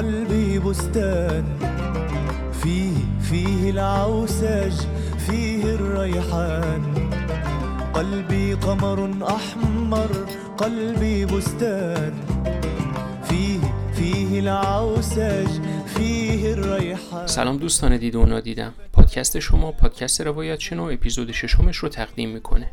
قلبي بستان. فيه فيه العوسج فيه الريحان. قلبي قمر أحمر قلبي بستان. فيه فيه العوسج فيه الريحان. سلام دوستان دیده و نادیدم پادکست شما پادکست روایت شنو اپیزود ششمش رو تقدیم می‌کنه.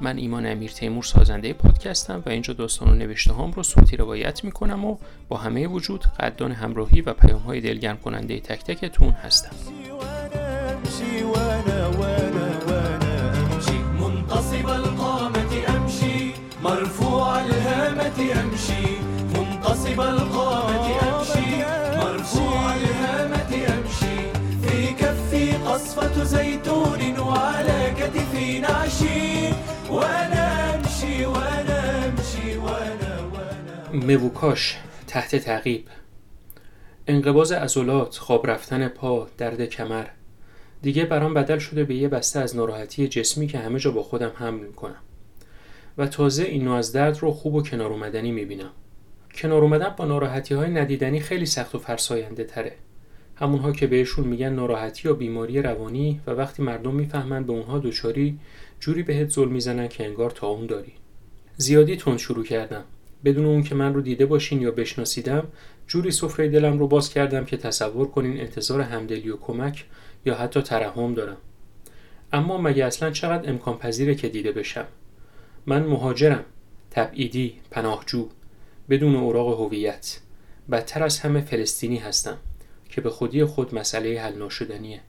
من ایمان امیر تیمور سازنده پادکستم و اینجا داستان و نوشته هام رو صوتی روایت می‌کنم و با همه وجود قدردان همراهی و پیام های دلگرم کننده تک تکتون هستم. موکاش تحت تعقیب. انقباز عضلات خواب رفتن پا درد کمر. دیگه برام بدل شده به یه بسته از ناراحتی جسمی که همه جا با خودم حمل می‌کنم. و تازه این نوع از درد رو خوب و کنار اومدنی می‌بینم. کنار اومدن با ناراحتی های ندیدنی خیلی سخت و فرساینده تره. همونها که بهشون میگن ناراحتی یا بیماری روانی و وقتی مردم می‌فهمن به اونها دچاری جوری بهت ظلم می‌زنن که انگار تا اون داری. زیادی تند شروع کردم. بدون اون که من رو دیده باشین یا بشناسیدم جوری سفره دلم رو باز کردم که تصور کنین انتظار همدلی و کمک یا حتی ترحم دارم. اما مگه اصلا چقدر امکان پذیره که دیده بشم؟ من مهاجرم. تبعیدی پناهجو. بدون اوراق هویت. بدتر از همه فلسطینی هستم که به خودی خود مسئله حل ناشدنیه.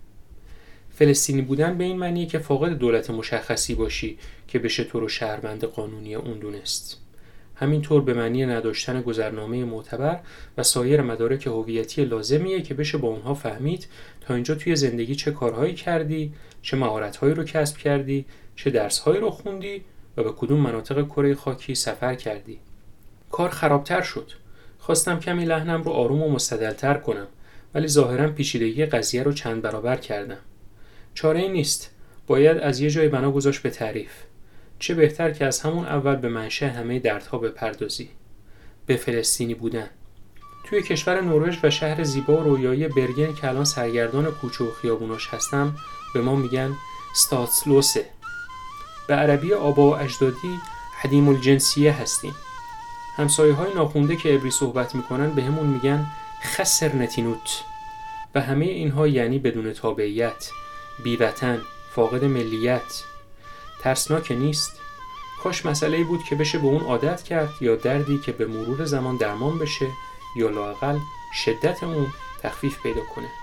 فلسطینی بودن به این معنیه که فاقد دولت مشخصی باشی که بشه تو رو شهروند قانونی اون دونست. همینطور به معنی نداشتن گذرنامه معتبر و سایر مدارک هویتی لازمیه که بشه با اونها فهمید تا اینجا توی زندگی چه کارهایی کردی چه مهارتهایی رو کسب کردی چه درسهایی رو خوندی و به کدوم مناطق کره خاکی سفر کردی. کار خرابتر شد. خواستم کمی لحنم رو آروم و مستدلتر کنم ولی ظاهرا پیچیدگی قضیه رو چند برابر کردم. چاره ای نیست. باید از یه جای بنا گذاشت به تعریف. چه بهتر که از همون اول به منشه همه دردها بپردازی. به فلسطینی بودن. توی کشور نروژ و شهر زیبا و رویایی برگن که الان سرگردان کوچه و خیابوناش هستم به ما میگن ستاتسلوسه به عربی آبا و اجدادی حدیم الجنسیه هستیم. همسایه های ناخونده که عبری صحبت می‌کنن به همون میگن خسر نتینوت و همه اینها یعنی بدون تابعیت. بیوطن فاقد ملیت. ترسناک نیست. کاش مسئله بود که بشه به اون عادت کرد یا دردی که به مرور زمان درمان بشه یا لاقل شدت اون تخفیف پیدا کنه.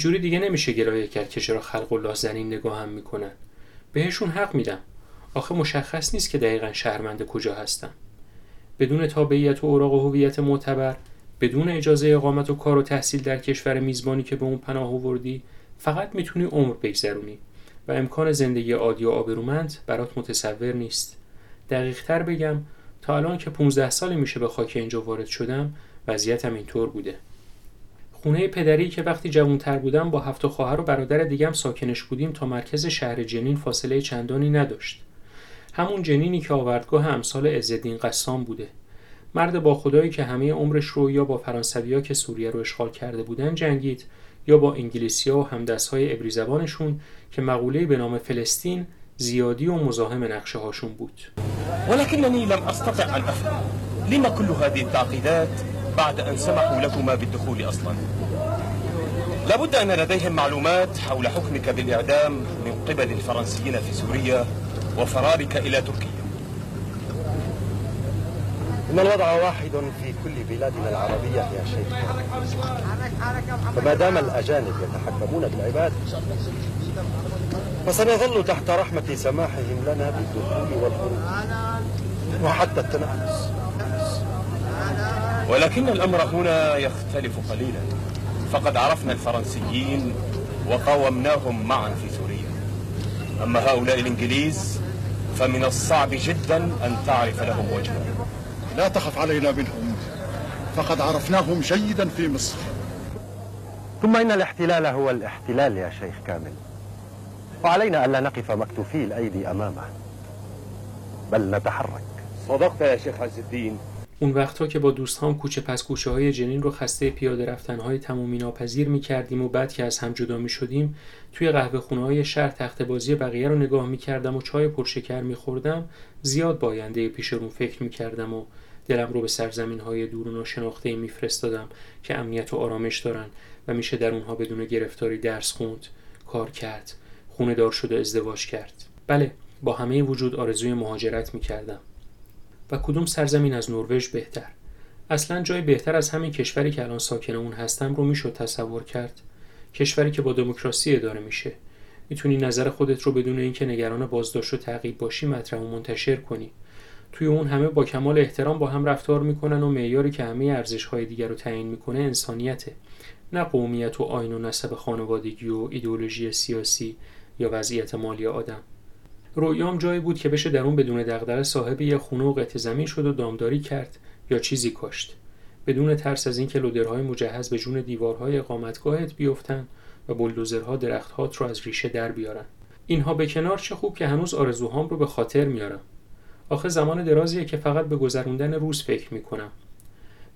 اینجوری دیگه نمیشه گلایه کرد که چرا خلق الله زنین نگاه هم می‌کنن بهشون حق میدم. آخه مشخص نیست که دقیقا شهرمنده کجا هستم بدون تابعیت و اوراق هویت معتبر بدون اجازه اقامت و کار و تحصیل در کشور میزبانی که به اون پناه آوردی فقط می‌تونی عمر بگذرونی و امکان زندگی عادی و آبرومند برات متصور نیست. دقیق تر بگم تا الان که 15 سال میشه به خاک اینجا وارد شدم وضعیتم اینطور بوده. خونه پدری که وقتی جوانتر بودم با هفت خواهر و برادر دیگم ساکنش بودیم تا مرکز شهر جنین فاصله چندانی نداشت. همون جنینی که آوردگاه امثال عزالدین قسام بوده. مرد با خدایی که همه عمرش رو یا با فرانسویا که سوریه رو اشغال کرده بودن جنگید یا با انگلیسیا و همدستهای عبری زبانشون که مقوله‌ای به نام فلسطین زیادی و مزاحم نقشه هاشون بود. ولكنني لم أستطع أن أفهم. لما كل هذه التعقيدات بعد أن سمحوا لكما بالدخول أصلا. لابد أن لديهم معلومات حول حكمك بالإعدام من قبل الفرنسيين في سوريا وفرارك إلى تركيا. إن الوضع واحد في كل بلادنا العربية يا شيخ. فما دام الأجانب يتحكمون بالعباد فسنظل تحت رحمة سماحهم لنا بالدخول والخروج. وحتى التنفس ولكن الأمر هنا يختلف قليلا. فقد عرفنا الفرنسيين وقاومناهم معا في سوريا. أما هؤلاء الإنجليز فمن الصعب جدا أن تعرف لهم وجها. لا تخف علينا منهم. فقد عرفناهم جيدا في مصر. ثم إن الاحتلال هو الاحتلال يا شيخ كامل. وعلينا ألا نقف مكتوفي الأيدي أمامه. بل نتحرك. صدقت يا شيخ عز الدين. اون وقتها که با دوستام کوچه پس کوچه های جنین رو خسته پیاده رفتن های تمومی ناپذیر می کردیم و بعد که از هم جدا می شدیم توی قهوه خونه های شهر تخت بازی بقیه رو نگاه می کردم و چای پرشکر می خوردم زیاد باینده پیش رو فکر می کردم و دلم رو به سرزمین های دور و ناشناخته می فرستادم که امنیت و آرامش دارن و میشه در اونها بدون گرفتاری درس خوند کار کرد خونه دار شده ازدواج کرد. بله با همه وجود آرزوی مهاجرت می کردم و کدوم سرزمین از نروژ بهتر؟ اصلا جای بهتر از همین کشوری که الان ساکن اون هستم رو می‌شد تصور کرد. کشوری که با دموکراسی اداره میشه. می‌تونی نظر خودت رو بدون اینکه نگران بازداشت و تعقیب باشی مطرح و منتشر کنی. توی اون همه با کمال احترام با هم رفتار می‌کنن و معیاری که همه ارزش های دیگر رو تعیین می‌کنه انسانیته. نه قومیت و آین و نسب خانوادگی و ایدئولوژی سیاسی یا وضعیت مالی آدم. رویام جایی بود که بشه در اون بدون دغدغه صاحب یه خونه و قطع زمین شد و دامداری کرد یا چیزی کاشت. بدون ترس از اینکه لودرهای مجهز به جون دیوارهای اقامتگاهت بیفتن و بلدوزرها درختهات رو از ریشه در بیارن. اینها به کنار چه خوب که هنوز آرزوهام رو به خاطر میارم. آخه زمان درازیه که فقط به گذروندن روز فکر می‌کنم.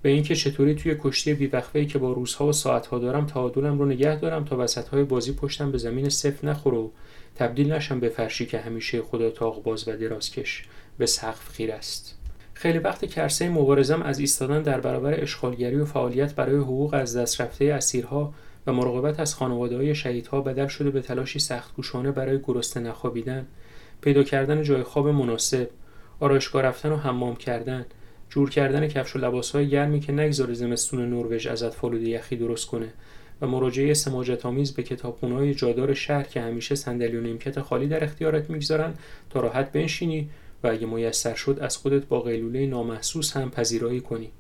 به اینکه چطوری توی کشتی بیوقفه‌ای که با روزها و ساعتها دارم تعادلم رو نگه دارم تا وسطهای بازی پشتم به زمین صفر نخوره و تبدیل نشم به فرشی که همیشه خدا تاق باز و درازکش به سقف خیر است. خیلی وقت کرسه مبارزم از ایستادن در برابر اشغالگری و فعالیت برای حقوق از دست رفته اسیرها و مراقبت از خانواده های شهیدها بدل شده به تلاشی سختگوشانه برای گرسنه نخوابیدن پیدا کردن جای خواب مناسب آرایشگاه رفتن و حمام کردن جور کردن کفش و لباسهای گرمی که نگذاره زمستون نروژ ازت فالود یخی درست کنه و مراجعه سماجت آمیز به کتابخونه‌های جادار شهر که همیشه صندلی و نیمکت خالی در اختیارت می‌گذارن تا راحت بنشینی و اگه میسر شد از خودت با قیلوله نامحسوس هم پذیرایی کنی.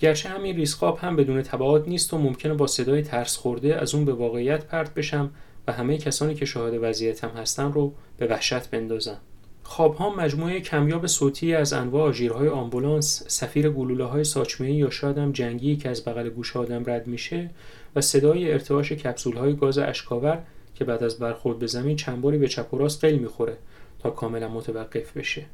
گرچه همین ریسخاب هم بدون تبعات نیست و ممکنه با صدای ترس خورده از اون به واقعیت پرت بشم و همه کسانی که شاهد وضعیتم هستن رو به وحشت بندازم. خواب ها مجموعه کمیاب صوتی از انواع آژیرهای آمبولانس، سفیر گلوله های ساچمه یا شاید هم جنگی که از بغل گوش آدم رد میشه و صدای ارتعاش کپسول های گاز اشکاور که بعد از برخورد به زمین چند باری به چپ و راست قل می‌خوره تا کاملا متوقف بشه.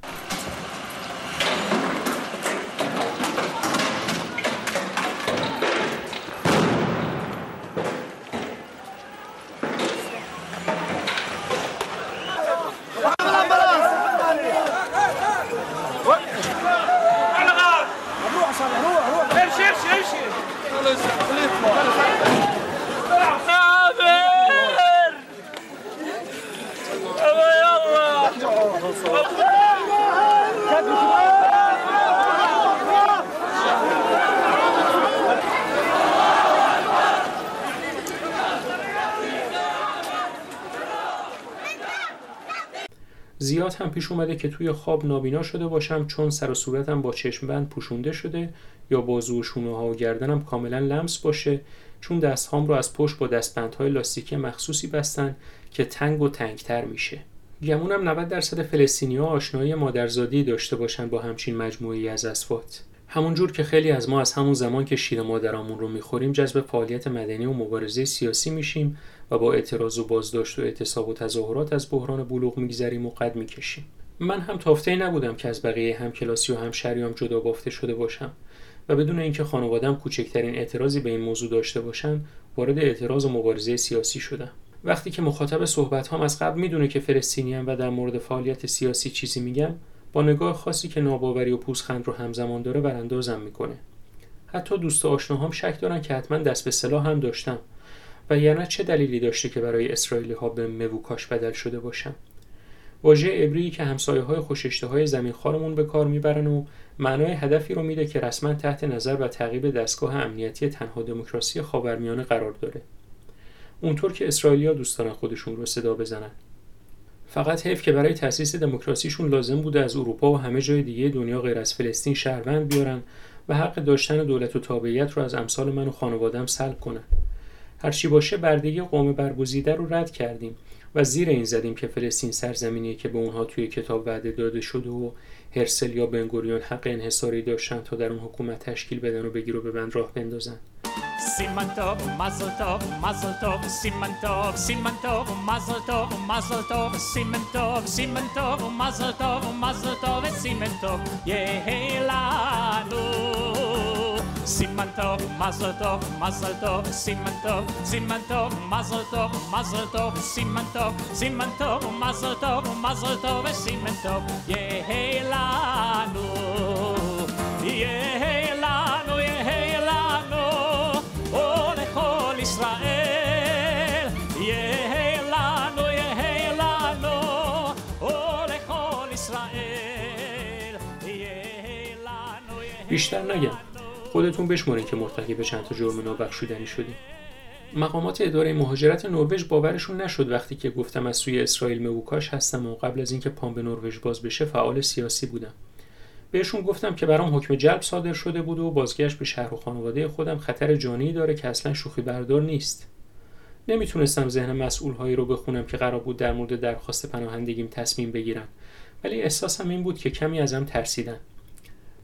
پیش اومده که توی خواب نابینا شده باشم چون سر و صورتم با چشم بند پوشونده شده یا بازو و شونه ها و گردنم کاملا لمس باشه چون دستهام رو از پشت با دستبندهای لاستیکی مخصوصی بستن که تنگ و تنگتر میشه. گمونم 90 درصد فلسطینیا آشنایی مادرزادی داشته باشن با همچین مجموعی از اسفات همونجور که خیلی از ما از همون زمان که شیر مادرامون رو می‌خوریم جذب فعالیت مدنی و مبارزه سیاسی میشیم و با اعتراض و بازداشت و اعتصاب و تظاهرات از بحران بلوغ میگذریم و قد می‌کشیم. من هم تافته نبودم که از بقیه همکلاسی و همشریام جدا بافته شده باشم و بدون اینکه خانوادم کوچکترین اعتراضی به این موضوع داشته باشن وارد اعتراض و مبارزه سیاسی شدم. وقتی که مخاطب صحبت هم از قبل می‌دونه که فلسطینیم و در مورد فعالیت سیاسی چیزی میگم نگاه خاصی که ناباوری و پوزخند رو همزمان داره براندازم می‌کنه. حتی دوست آشناهام شک دارن که حتما دست به سلاح هم داشتم و یعنی چه دلیلی داشته که برای اسرائیلی ها به موکاش بدل شده باشم واژه عبری که همسایه های خوششته های زمین خارمون به کار می‌برن و معنای هدفی رو میده که رسما تحت نظر و تعقیب دستگاه امنیتی تنها دموکراسی خاورمیانه قرار داره. اونطور که اسرائیلیا دوست دارن خودشون رو صدا بزنن. فقط حیف که برای تأسیس دموکراسیشون لازم بوده از اروپا و همه جای دیگه دنیا غیر از فلسطین شهروند بیارن و حق داشتن دولت و تابعیت رو از امثال من و خانوادم سلب کنن. هرچی باشه بردگی قوم برگزیده رو رد کردیم و زیر این زدیم که فلسطین سرزمینیه که به اونها توی کتاب وعده داده شده و هرسل یا بنگوریون حق انحصاری داشتن تا در اون حکومت تشکیل بدن و بگیر و ببند راه بندازن. Simantov, Mazeltov, Mazeltov, Simantov, Simantov, Mazeltov, Mazeltov, Simantov, Simantov, Mazeltov, Mazeltov, Simantov, Jehelanu. Simantov, Mazeltov, Mazeltov, Simantov, Simantov, Mazeltov, Mazeltov, Simantov, Simantov, Mazeltov, Mazeltov, Simantov, Jehelanu. بیشتر نگم. خودتون بشمرین که مرتکب چند تا جرم نابخشودنی شدیم مقامات اداره مهاجرت نروژ باورشون نشد وقتی که گفتم از سوی اسرائیل موکاش هستم و قبل از اینکه پام به نروژ باز بشه فعال سیاسی بودم. بهشون گفتم که برام حکم جلب صادر شده بود و بازگشت به شهر و خانواده خودم خطر جانی داره که اصلا شوخی بردار نیست. نمی‌تونستم ذهن مسئولهایی رو بخونم که قرار بود در مورد درخواست پناهندگیم تصمیم بگیرن. ولی احساسم این بود که کمی ازم ترسیدن.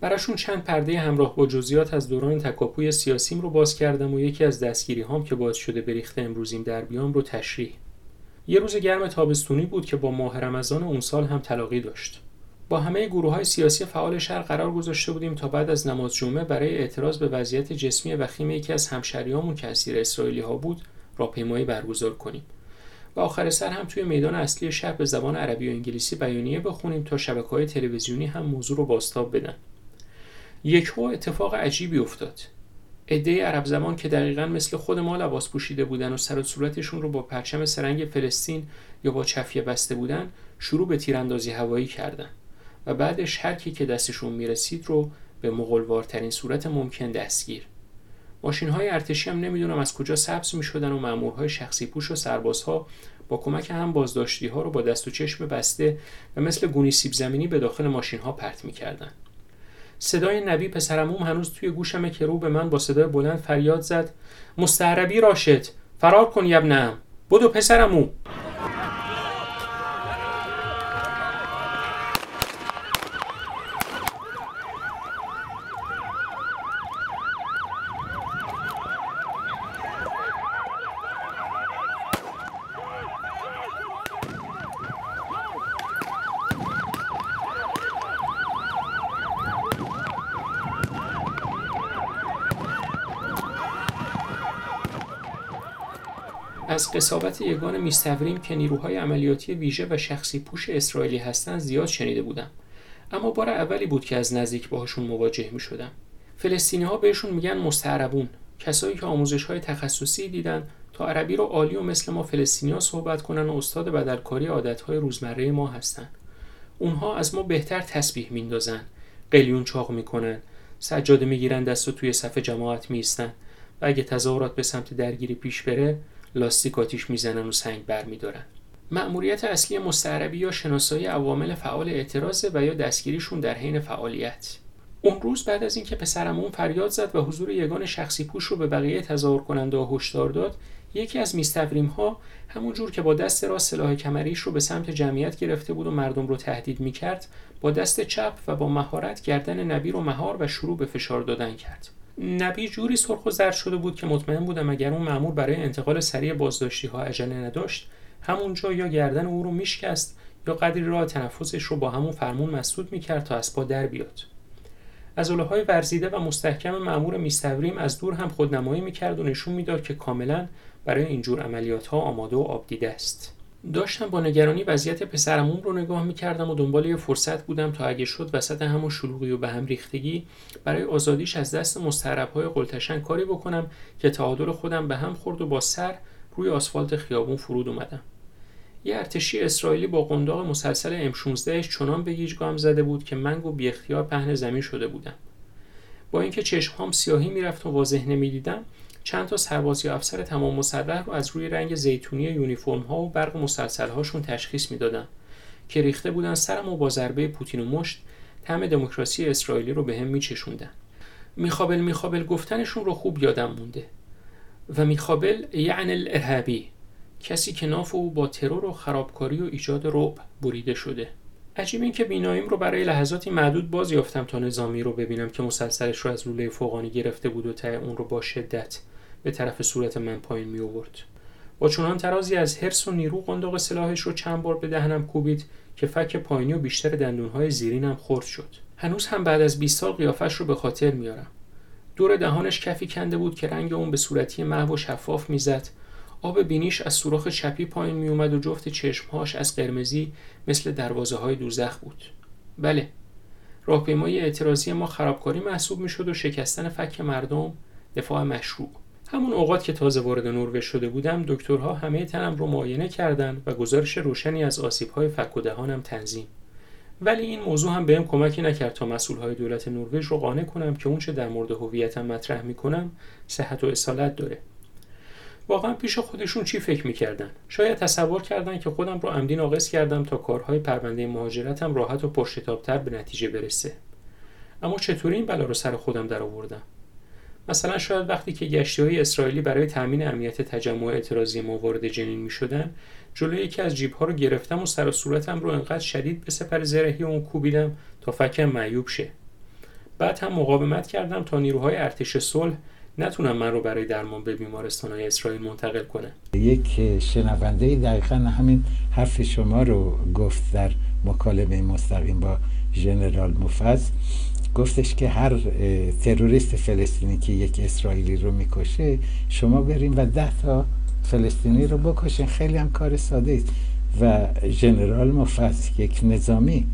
براشون چند پرده همراه با جزئیات از دوران تکاپوی سیاسیم رو باز کردم و یکی از دستگیری هام که باز شده بریخته امروزیم در بیام رو تشریح. یه روز گرم تابستونی بود که با ماه رمضان اون سال هم تلاقی داشت. با همه گروه های سیاسی فعال شهر قرار گذاشته بودیم تا بعد از نماز جمعه برای اعتراض به وضعیت جسمی وخیم یکی از همشهریامون که اسیر اسرائیلی ها بود راهپیمایی برگزار کنیم. و آخر سر هم توی میدان اصلی شهر به زبان عربی و انگلیسی بیانیه بخونیم تا شبکه های تلویزیونی هم موضوع رو باستاب بدن. یکهو اتفاق عجیبی افتاد. عده عرب زمان که دقیقا مثل خود ما لباس پوشیده بودن و سر و صورتشون رو با پرچم سرنگ فلسطین یا با چفیه بسته بودن شروع به تیراندازی هوایی کردن و بعدش هر کی که دستشون می‌رسید رو به مغلوارترین صورت ممکن دستگیر. ماشین های ارتشی هم نمی‌دونم از کجا سبز می‌شدن و مامورهای شخصی پوش و سربازها با کمک هم بازداشتی ها رو با دست و چشم بسته و مثل گونی سیب زمینی به داخل ماشین ها پرت می‌کردن. صدای نبی پسرموم هنوز توی گوشمه که رو به من با صدای بلند فریاد زد. مستعربی راشد. فرار کن یبنم. بدو پسرمو. قصابت یگان میستوریم که نیروهای عملیاتی ویژه و شخصی پوش اسرائیلی هستند زیاد شنیده بودم. اما بار اولی بود که از نزدیک باهاشون مواجه می شدم فلسطینی ها بهشون میگن مستعربون کسایی که آموزش های تخصصی دیدن تا عربی رو عالی و مثل ما فلسطینی ها صحبت کنن و استاد بدلکاری عادت های روزمره ما هستن. اونها از ما بهتر تسبیح میندازن. قلیون چاق می‌کنن سجاده می‌گیرن دست و توی صف جماعت میستن و اگه تظاهرات به سمت درگیری پیش بره لاستیک آتیش می‌زنن و سنگ برمیدارن. مأموریت اصلی مستعربی یا شناسایی عوامل فعال اعتراض و یا دستگیریشون در حین فعالیت. اون روز بعد از اینکه پسرمون فریاد زد و حضور یگان شخصی پوش رو به بقیه تظاهر کننده هشدار داد یکی از میستقریم ها همون جور که با دست راست سلاح کمریش رو به سمت جمعیت گرفته بود و مردم رو تهدید می‌کرد با دست چپ و با مهارت گردن نبی رو مهار و شروع به فشار دادن کرد. نبی جوری سرخ و زرد شده بود که مطمئن بودم اگر اون مأمور برای انتقال سریع بازداشتی ها عجله نداشت همونجا یا گردن او رو میشکست یا قدری راه تنفسش رو با همون فرمون مسدود می‌کرد تا از پا در بیاد. از های ورزیده و مستحکم مأمور میستوریم از دور هم خودنمایی می‌کرد و نشون می‌داد که کاملا برای اینجور عملیات ها آماده و آبدیده است. داشتم با نگرانی وضعیت پسرمون رو نگاه می‌کردم و دنبال یه فرصت بودم تا اگه شد وسط همون شلوغی و به هم ریختگی برای آزادیش از دست مستعربهای قلتشن کاری بکنم که تعادل خودم به هم خورد و با سر روی آسفالت خیابون فرود اومدم. یه ارتشی اسرائیلی با قنداق مسلسل M16 چنان به زده بود که من گو بی اختیار پهن زمین شده بودم با اینکه چشمهام سیاهی می‌رفت و واضح نمی‌دیدم چند تا سرباز یا افسر تمام مسلح رو از روی رنگ زیتونی یونیفرم ها و برق مسلسل هاشون تشخیص می‌دادن که ریخته بودن سرم و با ضربه پوتین و مشت طعم دموکراسی اسرائیلی رو به هم میچشوندن. میخابل میخابل گفتنشون رو خوب یادم مونده. و میخابل یعنی الارهابی کسی که ناف او با ترور و خرابکاری و ایجاد رعب بریده شده. عجیب این که بیناییم رو برای لحظاتی معدود باز یافتم تا نظامی رو ببینم که مسلسلش رو از لوله فوقانی گرفته بود و ته اون رو با شدت به طرف صورت من پایین می آورد با چنان ترازی از حرس و نیرو قنداق سلاحش رو چند بار به دهنم کوبید که فک پایینی و بیشتر دندونهای زیرینم خرد شد هنوز هم بعد از 20 سال قیافش رو به خاطر میارم دور دهانش کفی کنده بود که رنگ اون به صورتی محو و شفاف می‌زد آب بینیش از سوراخ چپی پایین می اومد و جفت چشمهاش از قرمزی مثل دروازه های دوزخ بود. بله، راهپیمایی اعتراضی ما خرابکاری محسوب می شد و شکستن فک مردم دفاع مشروع. همون اوقات که تازه وارد نروژ شده بودم دکترها همه تنم رو معاینه کردند و گزارش روشنی از آسیب‌های فک و دهانم تنظیم. ولی این موضوع هم بهم کمکی نکرد تا مسئولهای دولت نروژ رو قانع کنم که اونچه در مورد هویتم مطرح می‌کنم صحت و اصالت داره. واقعا پیش خودشون چی فکر می‌کردن؟ شاید تصور کردن که خودم رو عمدی ناقص کردم تا کارهای پرونده مهاجرتم راحت و پشتتابتر به نتیجه برسه. اما چطوری این بلا رو سر خودم در آوردم مثلا شاید وقتی که گشتی های اسرائیلی برای تامین امنیت تجمع اعتراضی ما وارد جنین می شدن جلوی یکی از جیب ها رو گرفتم و سر و صورتم رو انقدر شدید به سپر زرهی اون کوبیدم تا فکم معیوب شه. بعد هم مقاومت کردم تا نیروهای ارتش صلح نتونم من رو برای درمان به بیمارستان های اسرائیل منتقل کنه یک شنونده دقیقا همین حرف شما رو گفت در مکالمه مستقیم با ژنرال موفز گفتش که هر تروریست فلسطینی که یک اسرائیلی رو می‌کشه شما بریم و ده تا فلسطینی رو بکشین خیلی هم کار ساده است. و ژنرال مفصل یک نظامی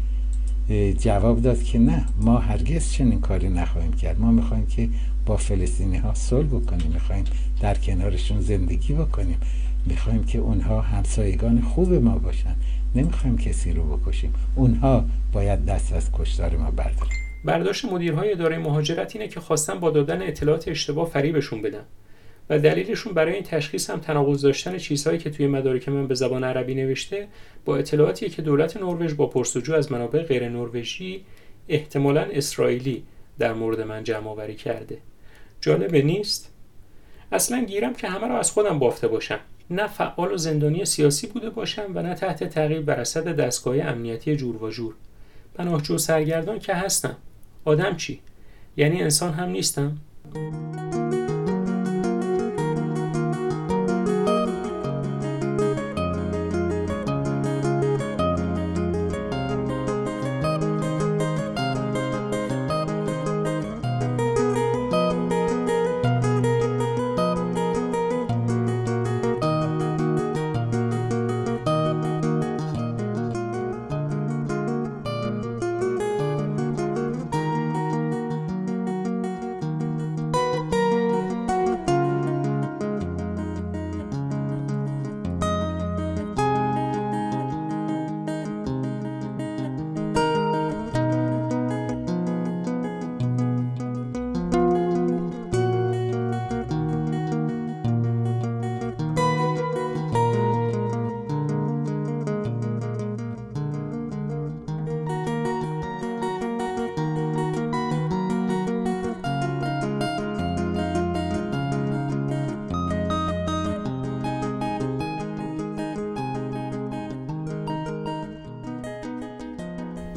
جواب داد که نه ما هرگز چنین کاری نخواهیم کرد. ما می‌خوایم که با فلسطینی ها صلح بکنیم می‌خوایم در کنارشون زندگی بکنیم. می‌خوایم که اونها همسایگان خوب ما باشن. نمی‌خوایم کسی رو بکشیم. اونها باید دست از کشتار ما بردارن. برداشت مدیرهای اداره مهاجرت اینه که خواستن با دادن اطلاعات اشتباه فریبشون بدن و دلیلشون برای این تشخیص هم تناقض داشتن چیزهایی که توی مدارک من به زبان عربی نوشته با اطلاعاتی که دولت نروژ با پرسجو از منابع غیر نروژی احتمالا اسرائیلی در مورد من جمع آوری کرده. جالبه نیست؟ اصلا گیرم که همه رو از خودم بافته باشم. نه فعال و زندانی سیاسی بوده باشم و نه تحت تعقیب بر اثر دستگاه امنیتی جور و جور. پناهجو سرگردان که هستم. آدم چی؟ یعنی انسان هم نیستم؟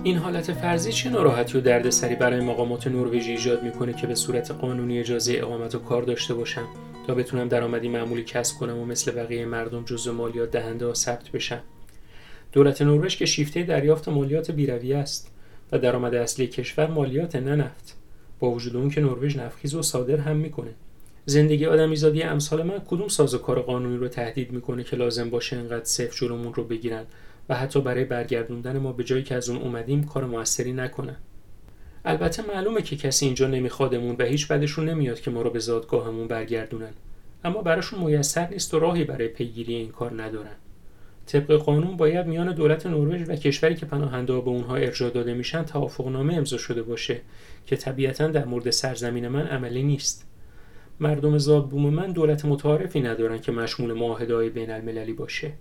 این حالت فرضی چه ناراحتی و دردسری برای مقامات نروژی ایجاد می‌کنه که به صورت قانونی اجازه اقامت و کار داشته باشم تا بتونم درآمدی معمولی کسب کنم و مثل بقیه مردم جزء مالیات دهنده و ثبت بشم؟ دولت نروژ که شیفته دریافت مالیات بیرویه است و درآمد اصلی کشور مالیات نه نفت با وجود اون که نروژ نفخیز و صادر هم می‌کنه. زندگی آدمیزادی امثال من کدوم سازوکار قانونی رو تهدید می‌کنه که لازم باشه انقدر صفر جلومون رو بگیرن؟ و حتی برای برگردوندن ما به جایی که از اون اومدیم کار موثری نکنن البته معلومه که کسی اینجا نمیخوادمون و هیچ بدشون نمیاد که ما رو به زادگاهمون برگردونن. اما براشون میسر نیست و راهی برای پیگیری این کار ندارن. طبق قانون باید میان دولت نروژ و کشوری که پناهنده به اونها ارجاع داده میشن توافقنامه امضا شده باشه که طبیعتا در مورد سرزمین من عملی نیست. مردم زادبوم من دولت متعارفی ندارن که مشمول معاهده های بین المللی باشه.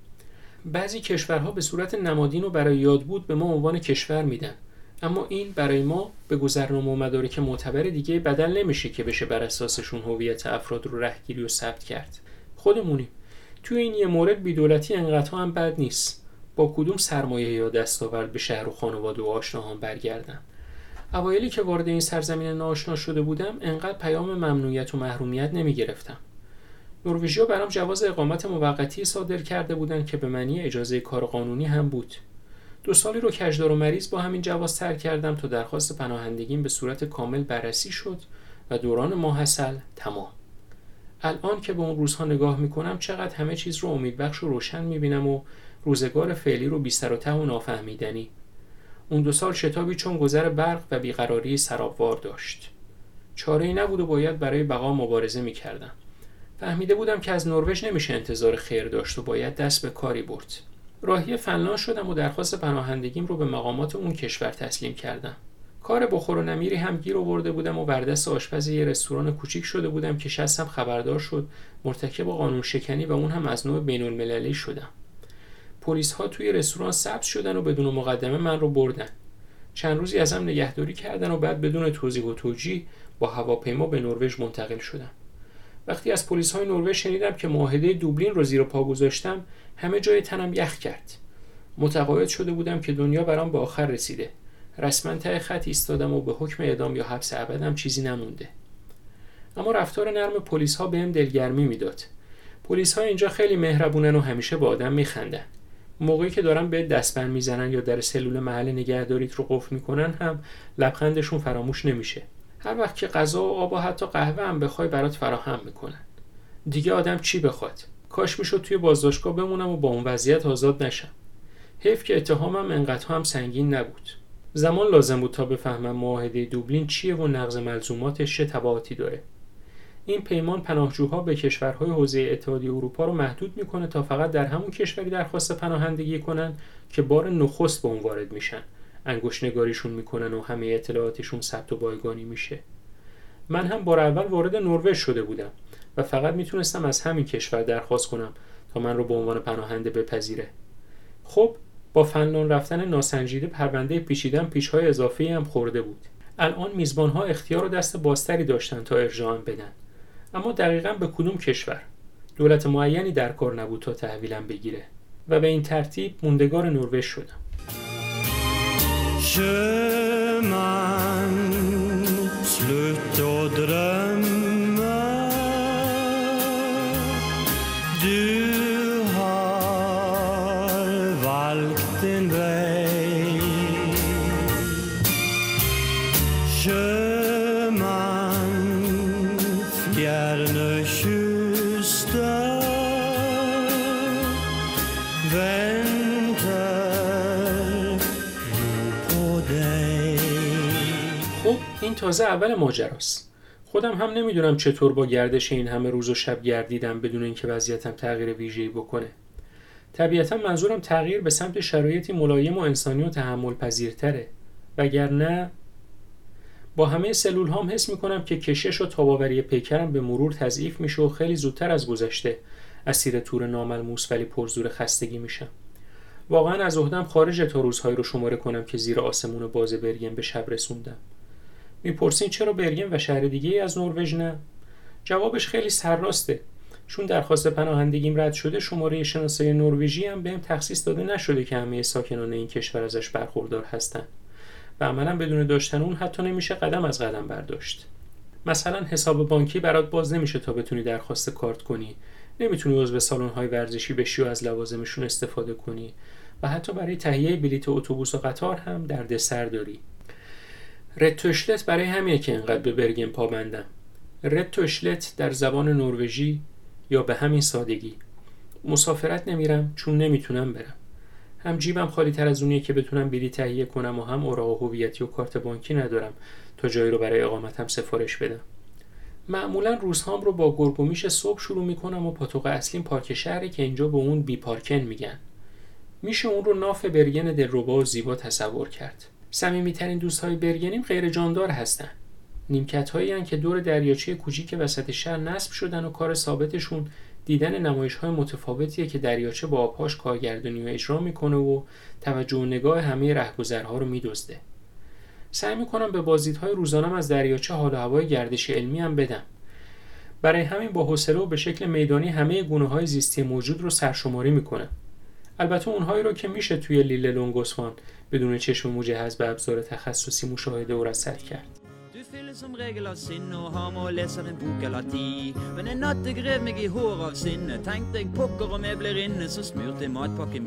بعضی کشورها به صورت نمادین و برای یاد بود به ما عنوان کشور میدن. اما این برای ما به گذرنامه و مدارک معتبر دیگه بدل نمیشه که بشه بر اساسشون هویت افراد رو رهگیری و ثبت کرد. خودمونیم. توی این یه مورد بیدولتی انقدر هم بد نیست. با کدوم سرمایه یا دستاورد به شهر و خانواده و آشناهان برگردم؟ اوایلی که وارد این سرزمین ناآشنا شده بودم انقدر پیام ممنوعیت و محرومیت نمی گرفتم نروژیا برام جواز اقامت موقتی صادر کرده بودند که به معنی اجازه کار قانونی هم بود. دو سالی رو کشدار و مریض با همین جواز تر کردم تا درخواست پناهندگیم به صورت کامل بررسی شد و دوران ماحصل تمام. الان که به اون روزها نگاه می‌کنم چقدر همه چیز رو امیدبخش و روشن می‌بینم و روزگار فعلی رو بیستر و ته و نافهمیدنی. اون دو سال شتابی چون گذر برق و بیقراری سرابوار داشت. چاره ای نبود و باید برای بقا مبارزه می‌کردم. فهمیده بودم که از نروژ نمیشه انتظار خیر داشت و باید دست به کاری برد. راهی فنلاند شدم و درخواست پناهندگیم رو به مقامات اون کشور تسلیم کردم. کار بخور و نمیری هم گیر آورده بودم و بر دست آشپز یه رستوران کوچیک شده بودم که شستم خبردار شد مرتکب قانون شکنی و اون هم از نوع بین المللی شدم. پلیس ها توی رستوران ثبت شدن و بدون مقدمه من رو بردن. چند روزی ازم نگهداری کردن و بعد بدون توضیح و توجیه با هواپیما به نروژ منتقل شدم. وقتی از پلیس های نروژ شنیدم که معاهده دوبلین رو زیر پا گذاشتم همه جای تنم یخ کرد. متقاعد شده بودم که دنیا برام به آخر رسیده. رسما ته خط ایستادم و به حکم اعدام یا حبس ابدم چیزی نمونده. اما رفتار نرم پلیس ها بهم دلگرمی می‌داد. پلیس ها اینجا خیلی مهربونن و همیشه به آدم میخندن. موقعی که دارن به دستبند می‌زنن یا در سلول محل نگهداریت رو قفل می‌کنن هم لبخندشون فراموش نمیشه. هر وقت که غذا و آب و حتی قهوه هم بخوای برات فراهم می‌کنن. دیگه آدم چی بخواد؟ کاش می‌شد توی بازداشتگاه بمونم و با اون وضعیت آزاد نشم. حیف که اتهامم انقدر هم سنگین نبود. زمان لازم بود تا بفهمم معاهده دوبلین چیه و نقض ملزوماتش چه تبعاتی داره. این پیمان پناهجوها به کشورهای حوزه اتحادیه اروپا رو محدود می‌کنه تا فقط در همون کشوری درخواست پناهندگی کنن که بار نخست به اون وارد میشن. انگشت نگاریشون می‌کنن و همه اطلاعاتشون ثبت و بایگانی میشه. من هم بار اول وارد نروژ شده بودم و فقط می‌تونستم از همین کشور درخواست کنم تا من رو به عنوان پناهنده بپذیره. خب با فنلان رفتن ناسنجیده پرونده پیچیدن پیشهای اضافی هم خورده بود. الان میزبان ها اختیار و دست بازتری داشتن تا ارجاعم بدن. اما دقیقا به کدوم کشور؟ دولت معینی در کار نبود تا تحویلم بگیره. و به این ترتیب موندگار نروژ شدم. Je m'en این تازه اول ماجراست. خودم هم نمی‌دونم چطور با گردش این همه روز و شب گردیدم بدون اینکه وضعیتم تغییر ویژه‌ای بکنه. طبیعتا منظورم تغییر به سمت شرایطی ملایم و انسانی و تحمل پذیرتره وگرنه با همه سلول هام حس می‌کنم که کشش و تاباوری پیکرم به مرور تضعیف میشه و خیلی زودتر از گذشته اسیر تور ناملموس ولی پرزور خستگی میشم. واقعا از عهدم خارج تا روزهایی رو شماره کنم که زیر آسمون باز برگم به شب رسوندم. می‌پرسین چرا برگن و شهر دیگه ای از نروژ نه؟ جوابش خیلی سرراسته. چون درخواست پناهندگیم رد شده شماره شناسایی نروژی هم بهم تخصیص داده نشده که همه ساکنان این کشور ازش برخوردار هستن. و عملا بدون داشتن اون حتی نمیشه قدم از قدم برداشت. مثلا حساب بانکی برات باز نمیشه تا بتونی درخواست کارت کنی. نمی‌تونی عضو سالن های ورزشی بشی و از لوازمشون استفاده کنی. و حتی برای تهیه بلیت اتوبوس و قطار هم دردسر داری. رتوشلت برای همینه که انقدر به برگن پابندم رتوشلت در زبان نروژی یا به همین سادگی. مسافرت نمیرم چون نمی‌تونم برم. هم جیبم خالی تر از اونیه که بتونم بری تهیه کنم و هم اوراق هویتی و کارت بانکی ندارم تا جایی رو برای اقامتم سفارش بدم. معمولا روزهام رو با گرگومیش صبح شروع می‌کنم و پاتوق اصلیم پارک شهری که اینجا به اون بی پارکن میگن. میشه اون رو ناف برگن دلربا و زیبا تصور کرد. صمیمیترین دوستهای برگنیم غیر جاندار هستن. نیمکت هایی که دور دریاچه کوچیک وسط شهر نصب شدن و کار ثابتشون دیدن نمایش های متفاوتیه که دریاچه با آبهاش کارگردانی و اجرا می‌کنه و توجه و نگاه همه رهگذرها رو میدزده. سعی می‌کنم به بازدیدهای روزانم از دریاچه حال و هوای گردش علمی هم بدم. برای همین با حوصله و به شکل میدانی همه گونه های زیستی موجود رو سرشماری می‌کنم. البته اونهایی رو که میشه توی لیل لونگوسوان بدون چشم مجهز به ابزار تخصصی مشاهده و رصد کرد som regel av sinne og har med å lese en bok eller ti. Men en natt jeg meg i av sinne, tenkte jeg pokker om jeg blir inne, så smurte jeg matpakke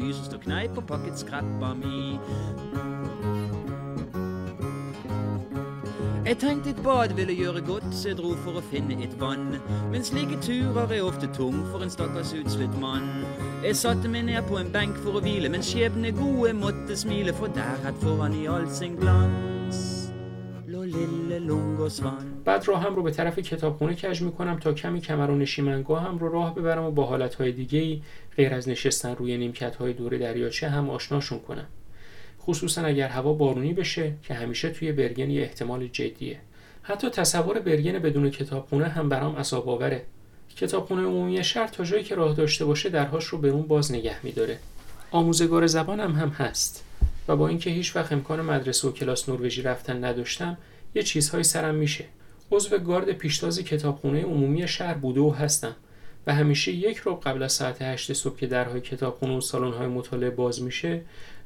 kneip og pakket skreppa mi. Jeg tenkte et bad ville gjøre godt, så jeg dro for å finne et vann. Men slike turer er ofte tung for en stakkars utslitt mann. Jeg satte meg ned på en benk for å hvile, men skjebne gode måtte smile, for der rett foran i all sin glans lå lille Lungåsvann. بعد راهم رو به طرف کتابخونه کج می‌کنم تا کمی کمر و نشیمنگاه هم رو راه ببرم و با حالتهای دیگه ای غیر از نشستن روی نیمکت های دور دریاچه هم آشناشون کنم. خصوصا اگر هوا بارونی بشه که همیشه توی برگن یه احتمال جدیه. حتی تصور برگن بدون کتابخونه هم برام عذاب آوره کتابخونه عمومی شهر تا جایی که راه داشته باشه درهاش رو برون باز نگه میداره. آموزگار زبانم هم هست و با اینکه هیچ وقت امکان مدرسه و کلاس نروژی رفتن نداشتم یه چیزهایی سرم میشه. عضو گارد پیشتاز کتابخونه عمومی شهر بوده و هستم و همیشه یک ربع قبل از ساعت هشت صبح که درهای کتابخونه و سالن‌های مطالعه باز میشه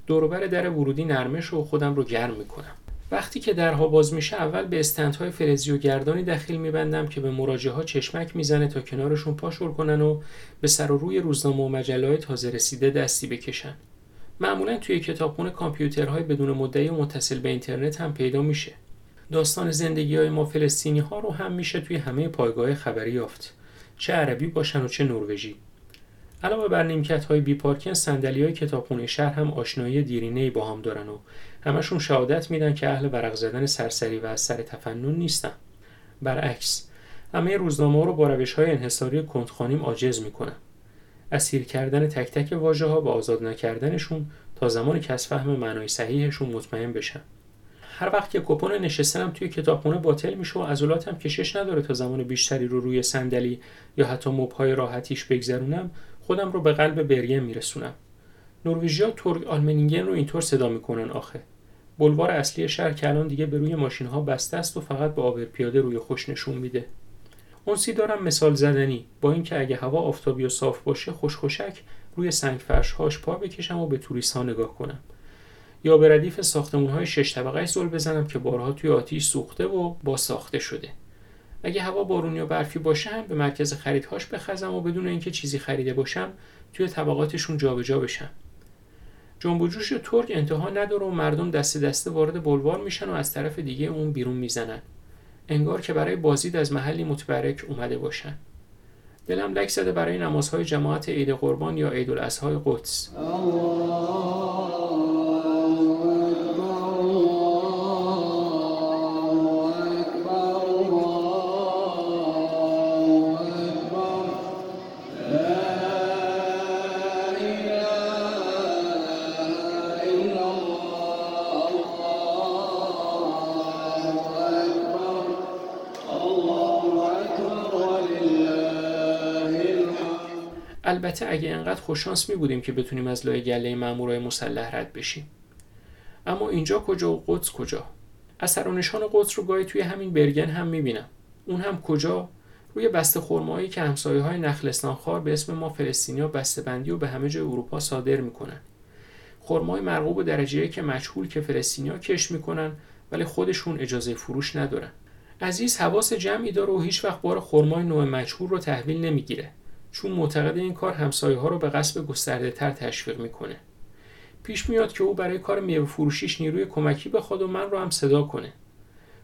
دوروبر در ورودی نرمش و خودم رو گرم می‌کنم. وقتی که درها باز میشه اول به استندهای فلزی و گردانی دخیل میبندم که به مراجعه ها چشمک می‌زنه تا کنارشون پاشور کنن و به سر و روی روزنامه و مجله تازه رسیده دستی بکشن. معمولا توی کتابخونه کامپیوترهای بدون مدعی و متصل به اینترنت هم پیدا میشه. داستان زندگی های ما فلسطینی ها رو هم میشه توی همه پایگاه خبری یافت. چه عربی باشن و چه نروژی. علاوه بر نیمکت های بی پارکن صندلی های کتابخونه شهر هم آشنایی دیرینه با هم دارن و همشون شهادت میدن که اهل ورق زدن سرسری و از سر تفنن نیستن. برعکس همه روزنامه رو با روش های انحصاری کنتخانیم عاجز می‌کنن. اسیر کردن تک تک واژه ها و آزاد نکردنشون تا زمانی که از فهم معنای صحیحشون مطمئن بشن. هر وقت که کپون نشستنم توی کتابخونه باطل میشه و عضلاتم کشش نداره تا زمان بیشتری رو روی صندلی یا حتی مبهای راحتیش بگذرونم خودم رو به قلب بریم میرسونم. نروژیا تورگ آلمنینگن رو اینطور صدا می‌کنن آخه. بلوار اصلی شهر که الان دیگه به روی ماشین ها بسته است و فقط به آبر پیاده روی خوش نشون میده. اونسی دارم مثال زدنی. با اینکه اگه هوا آفتابی و صاف باشه خوشخوشک روی سنگ فرش هاش پا بکشم و به توریست ها نگاه کنم. یا به ردیف ساختمون های شش طبقه زل بزنم که بارها توی آتیش سوخته و با ساخته شده. اگه هوا بارونی و برفی باشه هم به مرکز خریدهاش بخزم و بدون اینکه چیزی خریده باشم توی طبقاتشون جابجا بشم. جنب و جوش ترک انتها نداره و مردم دست دسته وارد بلوار میشن و از طرف دیگه اون بیرون می‌زنن. انگار که برای بازدید از محلی متبرک اومده باشن. دلم لک زده برای نمازهای جماعت عید قربان یا عید الاضحی قدس البته اگه انقدر خوششانس می بودیم که بتونیم از لای گله مامورای مسلح رد بشیم. اما اینجا کجا و قدس کجا؟ اثر و نشان قدس رو گاهی توی همین برگن هم می‌بینم. اون هم کجا؟ روی بسته خرمایی که همسایه های نخلستان خار به اسم ما فلسطینیا بسته بندی و به همه جای اروپا صادر می‌کنن. خرمای مرغوب و درجه که مجهول که فلسطینیا کش می‌کنن ولی خودشون اجازه فروش ندارن. عزیز حواس جمعی داره و هیچ وقت بار خرمای نوع مجهول رو تحویل نمی‌گیره. چون معتقد این کار همسایه ها رو به قصب گسترده تر تشویق می‌کنه. پیش میاد که او برای کار میوه فروشیش نیروی کمکی بخواد و من رو هم صدا کنه.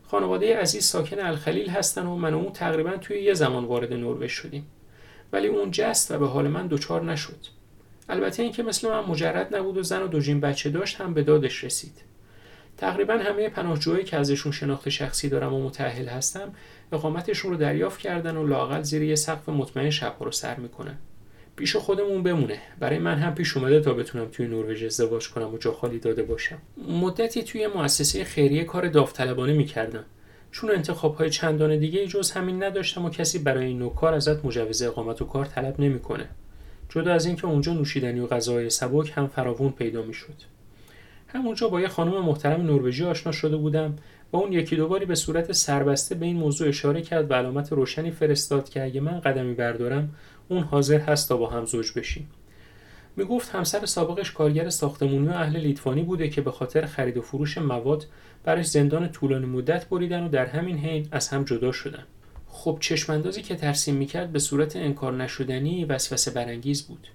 خانواده عزیز ساکن الخلیل هستن و من و اون تقریبا توی یه زمان وارد نروژ شدیم. ولی اون جست و به حال من دچار نشد. البته اینکه مثل من مجرد نبود و زن و دو جین بچه داشت هم به دادش رسید. تقریبا همه پناهجوهایی که ازشون شناخت شخصی دارم و متأهل هستم اقامتشون رو دریافت کردن و لاقل زیر یه سقف مطمئن شبها رو سر می‌کنن پیش خودمون بمونه. برای من هم پیش اومده تا بتونم توی نروژ ازدواج کنم و جا خالی داده باشم. مدتی توی مؤسسه خیریه کار داوطلبانه می‌کردم. چون انتخاب های چندان دیگه جز همین نداشتم و کسی برای این نوع کار ازت مجوز اقامت و کار طلب نمی‌کنه. جدا از اینکه اونجا نوشیدنی و غذاهای سبک هم فراوون پیدا می‌شد. همونجا با یه خانم محترم نروژی آشنا شده بودم و اون یکی دوباری به صورت سربسته به این موضوع اشاره کرد و علامت روشنی فرستاد که اگه من قدمی بردارم اون حاضر هست تا با هم زوج بشیم. می‌گفت همسر سابقش کارگر ساختمونی و اهل لیتوانی بوده که به خاطر خرید و فروش مواد براش زندان طولانی مدت بریدن و در همین حین از هم جدا شدن. خب چشماندازی که ترسیم می‌کرد به صورت انکار نشدنی وسوسه برانگیز بود.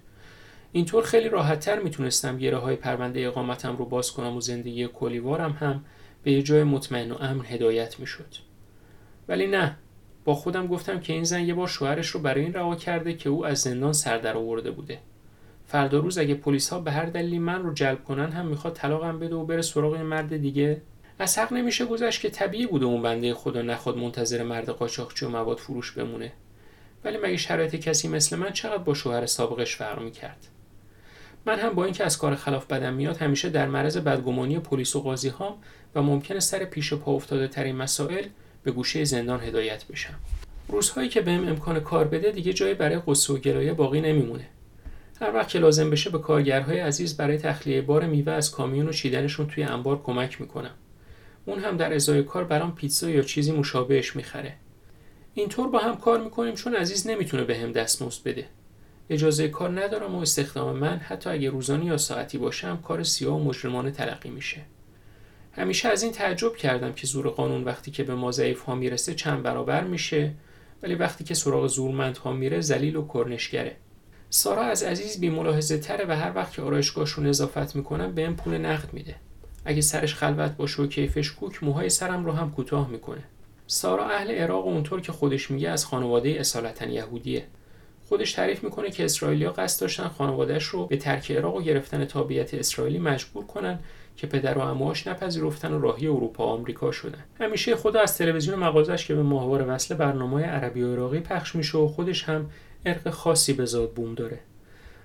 اینطور خیلی راحتتر می‌تونستم گره های پرونده اقامتم رو باز کنم و زندگی کلیوارم هم به یه جای مطمئن و امن هدایت می‌شد. ولی نه با خودم گفتم که این زن یه بار شوهرش رو برای این رها کرده که او از زندان سر در آورده بوده. فردا روز اگه پلیس ها به هر دلیلی من رو جلب کنن هم می‌خواد طلاقم بده و بره سراغ مرد دیگه. از حق نمیشه گذشت که طبیعی بوده اون بنده خدا نخواد منتظر مرد قاچاقچی و مواد فروش بمونه. ولی مگه شرایط کسی مثل من چقدر با شوهر سابقش فرق می‌کرد؟ من هم با اینکه از کار خلاف بدم میاد همیشه در معرض بدگمانی پلیس و قاضی هام و ممکنه سر پیش پا افتاده ترین مسائل به گوشه زندان هدایت بشم. روزهایی که بهم امکان کار بده دیگه جایی برای قصه و گلایه باقی نمیمونه. هر وقت که لازم بشه به کارگرهای عزیز برای تخلیه بار میوه از کامیون و چیدنشون توی انبار کمک می‌کنم. اون هم در ازای کار برام پیتزا یا چیزی مشابهش می‌خره. اینطور با هم کار می‌کنیم چون عزیز نمی‌تونه به دستمزد بده. اجازه کار ندارم و استخدام من حتی اگه روزانه یا ساعتی باشم کار سیاه و مجرمانه تلقی میشه. همیشه از این تعجب کردم که زور قانون وقتی که به ما ضعیف ها می‌رسه چند برابر میشه ولی وقتی که سراغ زورمند ها میره ذلیل و کرنشگره. سارا از عزیز بی ملاحظه تره و هر وقت که آرایشگاهش رو نظافت می‌کنم به پول نقد میده. اگه سرش خلوت باشه و کیفش کوک موهای سرم رو هم کوتاه می‌کنه. سارا اهل عراق و اونطور که خودش میگه از خانواده اصالتا یهودیه. خودش تعریف می‌کنه که اسرائیلیا قصد داشتن خانوادهش رو به ترک عراق و گرفتن تابعیت اسرائیلی مجبور کنن که پدر و عموهاش نپذیرفتن و راهی اروپا و آمریکا شدن. همیشه خدا از تلویزیون مغازش که به ماهواره وصل برنامه عربی و عراقی پخش میشه و خودش هم ارق خاصی به ذات بوم داره.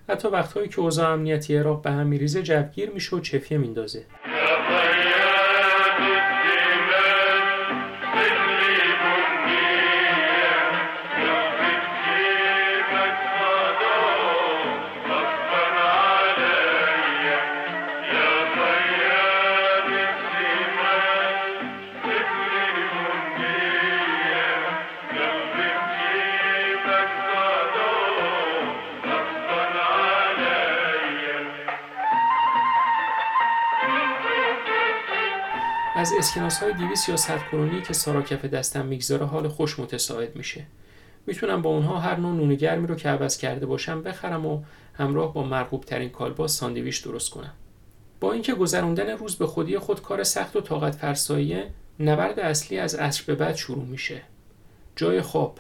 حتی وقتهایی که اوضاع امنیتی عراق به هم میریزه جوگیر میشه و چفیه میندازه. اسکناس های 200 یا 100 کرونی که سارا کف دستم می‌گذاره حال خوش متساعد میشه. می‌تونم با اونها هر نوع نون گرمی رو که عوض کرده باشم بخرم و همراه با مرغوب ترین کالباس ساندویچ درست کنم. با اینکه گذروندن روز به خودی خود کار سخت و طاقت فرساییه نبرد اصلی از عصر به بعد شروع میشه. جای خواب.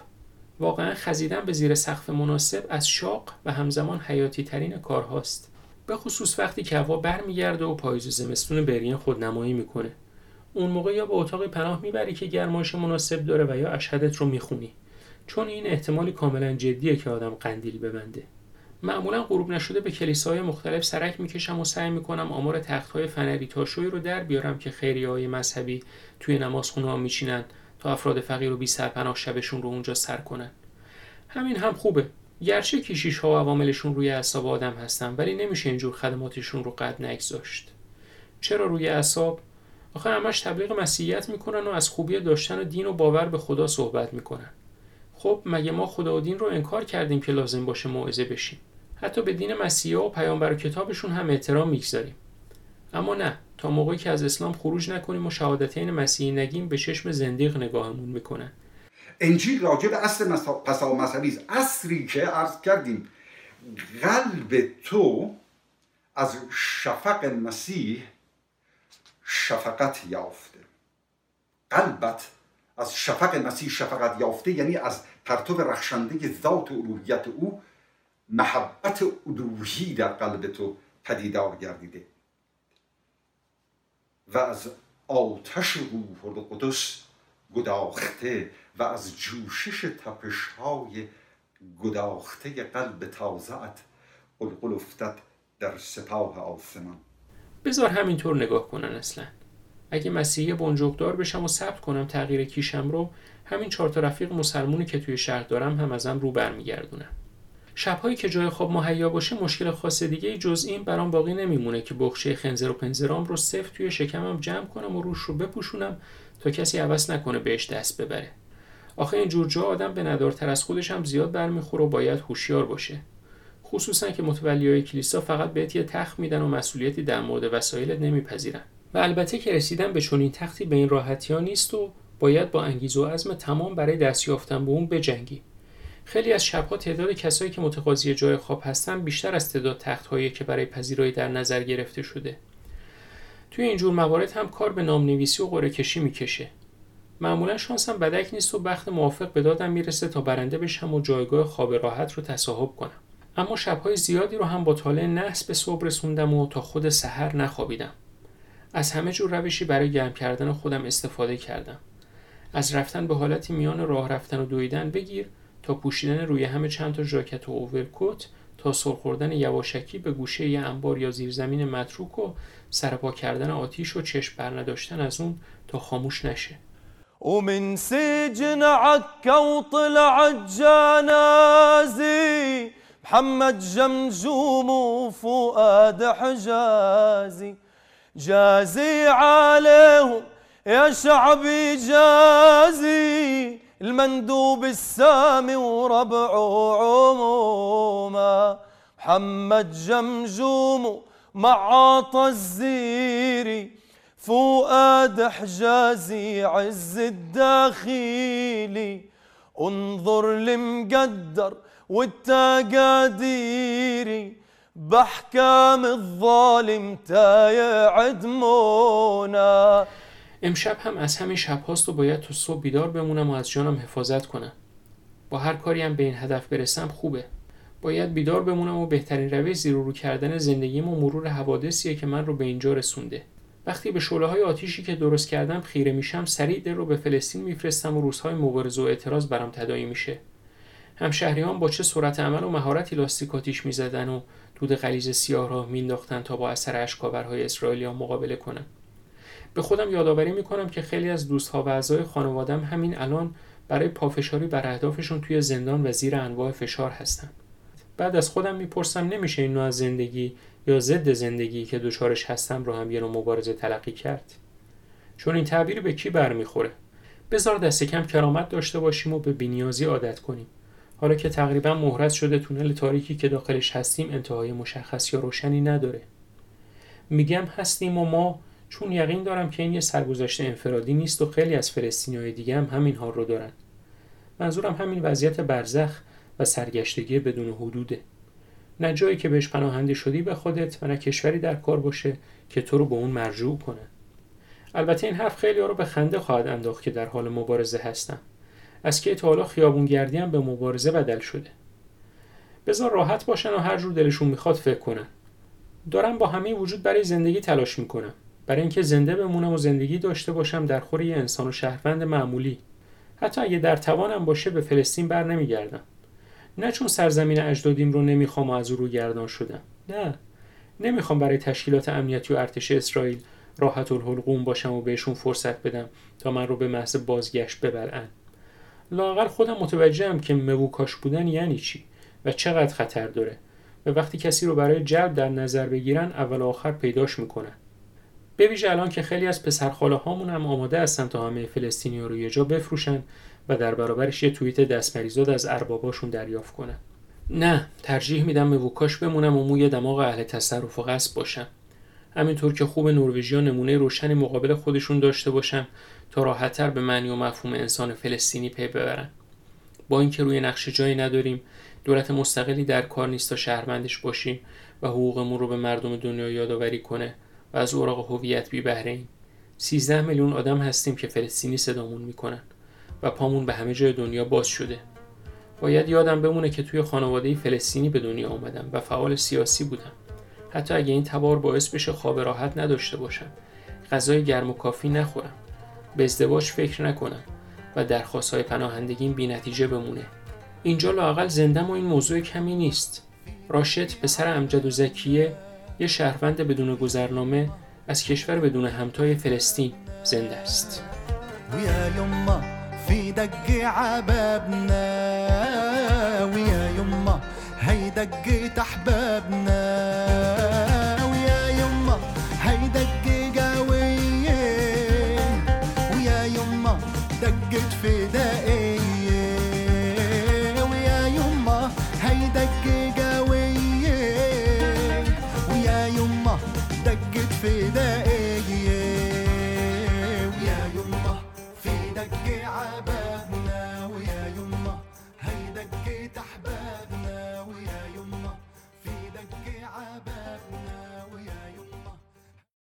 واقعا خزیدن به زیر سقف مناسب از شاق و همزمان حیاتی ترین کارهاست. به خصوص وقتی که هوا برمیگرده و پاییز زمستون برین خودنمایی می‌کنه. اون موقع یا به اتاق پناه می‌بری که گرمایش مناسب داره و یا اشهدت رو می‌خونی. چون این احتمالی کاملا جدیه که آدم قندیل ببنده. معمولا غروب نشده به کلیساهای مختلف سرک می‌کشم و سعی می‌کنم آمار تختهای فنری تاشوی رو در بیارم که خیریه های مذهبی توی نمازخونه ها میچینن تا افراد فقیر و بی سرپناه شبشون رو اونجا سر کنن. همین هم خوبه. گرچه کیشیش ها و عواملشون روی اعصاب آدم هستن ولی نمیشه اینجور خدماتشون رو قد نگذاشت. چرا روی اعصاب؟ آخه همش تبلیغ مسیحیت می‌کنن و از خوبی داشتن دین و باور به خدا صحبت می‌کنن. خب مگه ما خدا و دین رو انکار کردیم که لازم باشه موعظه بشیم؟ حتی به دین مسیحا و پیامبر و کتابشون هم احترام می‌گذاریم. اما نه تا موقعی که از اسلام خروج نکنیم و شهادتین مسیحی نگیم به چشم زندیق نگاهمون می‌کنن. انجیل راجع به اصل پسا مذهبی اصلی که عرض کردیم قلب تو از شفق مسیح شفقت یافته. قلبت از شفق مسیح شفقت یافته یعنی از پرتو رخشنده ذات الوهیت او محبت الوهی در قلب تو پدیدار گردیده. و از آتش روح القدس گداخته و از جوشش تپش های گداخته قلب تازهت قلقل افتد در سپاه آسمان. بذار همینطور نگاه کنن اصلا. اگه مسیحی بنجوقدار بشم و ثبت کنم تغییر کیشم رو همین چهار تا رفیق مسلمونی که توی شهر دارم هم ازم رو برمیگردونن. شبهایی که جای خواب مهیا باشه مشکل خاص دیگه جز این برام باقی نمیمونه که بخشه خنزر و پنزرام رو سفت توی شکمم جمع کنم و روش رو بپوشونم تا کسی عوض نکنه بهش دست ببره. آخه این جور جا آدم به ندارتر از خودش هم زیاد برمیخوره و باید هوشیار باشه. خصوصا که متولیای کلیسا فقط بهت یه تخت میدن و مسئولیتی در مورد وسایلت نمیپذیرن. و البته که رسیدن به چنین تختی به این راحتی ها نیست و باید با انگیز و عزم تمام برای دست یافتن به اون بجنگی. خیلی از شبها تعداد کسایی که متقاضی جای خواب هستن بیشتر از تعداد تختهایی که برای پذیرایی در نظر گرفته شده. توی اینجور موارد هم کار به نامنویسی و قرعه کشی می‌کشه. معمولا شانسم بدک نیست و بخت موافق به دادم می‌رسه تا برنده بشم و جایگاه خواب راحت رو تصاحب کنم. اما شبهای زیادی رو هم با طالع نحس به صبح رسوندم و تا خود سحر نخوابیدم. از همه جور روشی برای گرم کردن خودم استفاده کردم. از رفتن به حالتی میان راه رفتن و دویدن بگیر تا پوشیدن روی همه چند تا ژاکت و اوورکوت تا سرخوردن یواشکی به گوشه یه انبار یا زیرزمین متروک و سرپا کردن آتیش و چشم برنداشتن از اون تا خاموش نشه. ومن سجن عكا وطلع جنازي محمد جمجوم وفؤاد حجازي. جازي عليهم يا شعبي جازي. المندوب السامي وربعه عموما محمد جمجوم معاطى الزيري. فؤاد حجازي عز الداخلي. انظر لمقدر والتقاديري بحكام الظالم تايع عدمونا امشب هم از همین شب هاست و باید تو صبح بیدار بمونم و از جانم حفاظت کنم. با هر کاری هم به این هدف برسم خوبه. باید بیدار بمونم و بهترین روش زیر رو کردن زندگیم و مرور حوادثیه که من رو به اینجا رسونده. وقتی به شعله های آتیشی که درست کردم خیره میشم سریع دل رو به فلسطین میفرستم و روزهای مبارزه و اعتراض برام تدایی میشه. همشهریان با چه سرعت عمل و مهارتی لاستیک آتیش می‌زدن و دود غلیظ سیاه را مینداختن تا با اثر اشکاورهای اسرائیلیا مقابله کنن؟ به خودم یادآوری می‌کنم که خیلی از دوستها و اعضای خانوادم همین الان برای پافشاری بر اهدافشون توی زندان و زیر انواع فشار هستن. بعد از خودم می‌پرسم نمیشه این نوع از زندگی یا ضد زندگی که دچارش هستم رو هم یه نوع مبارزه تلقی کرد؟ چون این تعبیر به کی برمیخوره؟ بذار دست کم کرامت داشته باشیم و به بینیازی عادت کنیم. حالا که تقریبا مهرت شده تونل تاریکی که داخلش هستیم انتهای مشخص یا روشنی نداره. میگم هستیم و ما چون یقین دارم که این یه سرگذشت انفرادی نیست و خیلی از فلسطینیای دیگه هم همین حال رو دارن. منظورم همین وضعیت برزخ و سرگشتگی بدون حدوده. نه جایی که بهش پناهنده شدی به خودت و نه کشوری در کار باشه که تو رو به اون مرجوع کنه. البته این حرف خیلی رو به خنده خواهد انداخت که در حال مبارزه هستم. از که تا حالا خیابونگردی هم به مبارزه بدل شده. بذار راحت باشن و هر جور دلشون می‌خواد فکر کنن. دارم با همه وجود برای زندگی تلاش می‌کنم. برای اینکه زنده بمونم و زندگی داشته باشم در خور یه انسان و شهروند معمولی. حتی اگه در توانم باشه به فلسطین بر نمیگردم. نه چون سرزمین اجدادیم رو نمی‌خوام و از او رو گردان شدم. نه. نمی‌خوام برای تشکیلات امنیتی و ارتش اسرائیل راحت الحلقوم باشم و بهشون فرصت بدم تا من رو به محض بازگشت ببرن. لاقل خودم متوجهم که موکاش بودن یعنی چی و چقدر خطر داره و وقتی کسی رو برای جلب در نظر بگیرن اول آخر پیداش می‌کنن. به الان که خیلی از پسرخاله هامون هم آماده هستن تا همه فلسطینی رو یه جا بفروشن و در برابرش یه توییت دستمریزاد از ارباباشون دریافت کنن. نه ترجیح میدم به وکاش بمونم و موی دماغ اهل تصرف و قصب باشم. همینطور که خوب نروژیا نمونه روشنی مقابل خودشون داشته باشم تا راحتتر به معنی و مفهوم انسان فلسطینی پی ببرن. با اینکه روی نقشه جایی نداریم دولت مستقلی در کار نیست تا شهروندش باشیم و حقوقمون رو به مردم دنیا یادآوری کنه و از اوراق هویت بی بهره ایم 13 میلیون آدم هستیم که فلسطینی صدامون می‌کنن و پامون به همه جای دنیا باز شده. باید یادم بمونه که توی خانواده فلسطینی به دنیا آمدم و فعال سیاسی بودم. حتی اگه این تبار باعث بشه خواب راحت نداشته باشم غذای گرم و کافی نخورم. به ازدواج فکر نکنم و درخواست های پناهندگیم بی نتیجه بمونه. اینجا لاقل زندم و این موضوع کمی نیست. راشد پسر امجد و زکیه یه شهروند بدون گذرنامه از کشور بدون همتای فلسطین زنده است.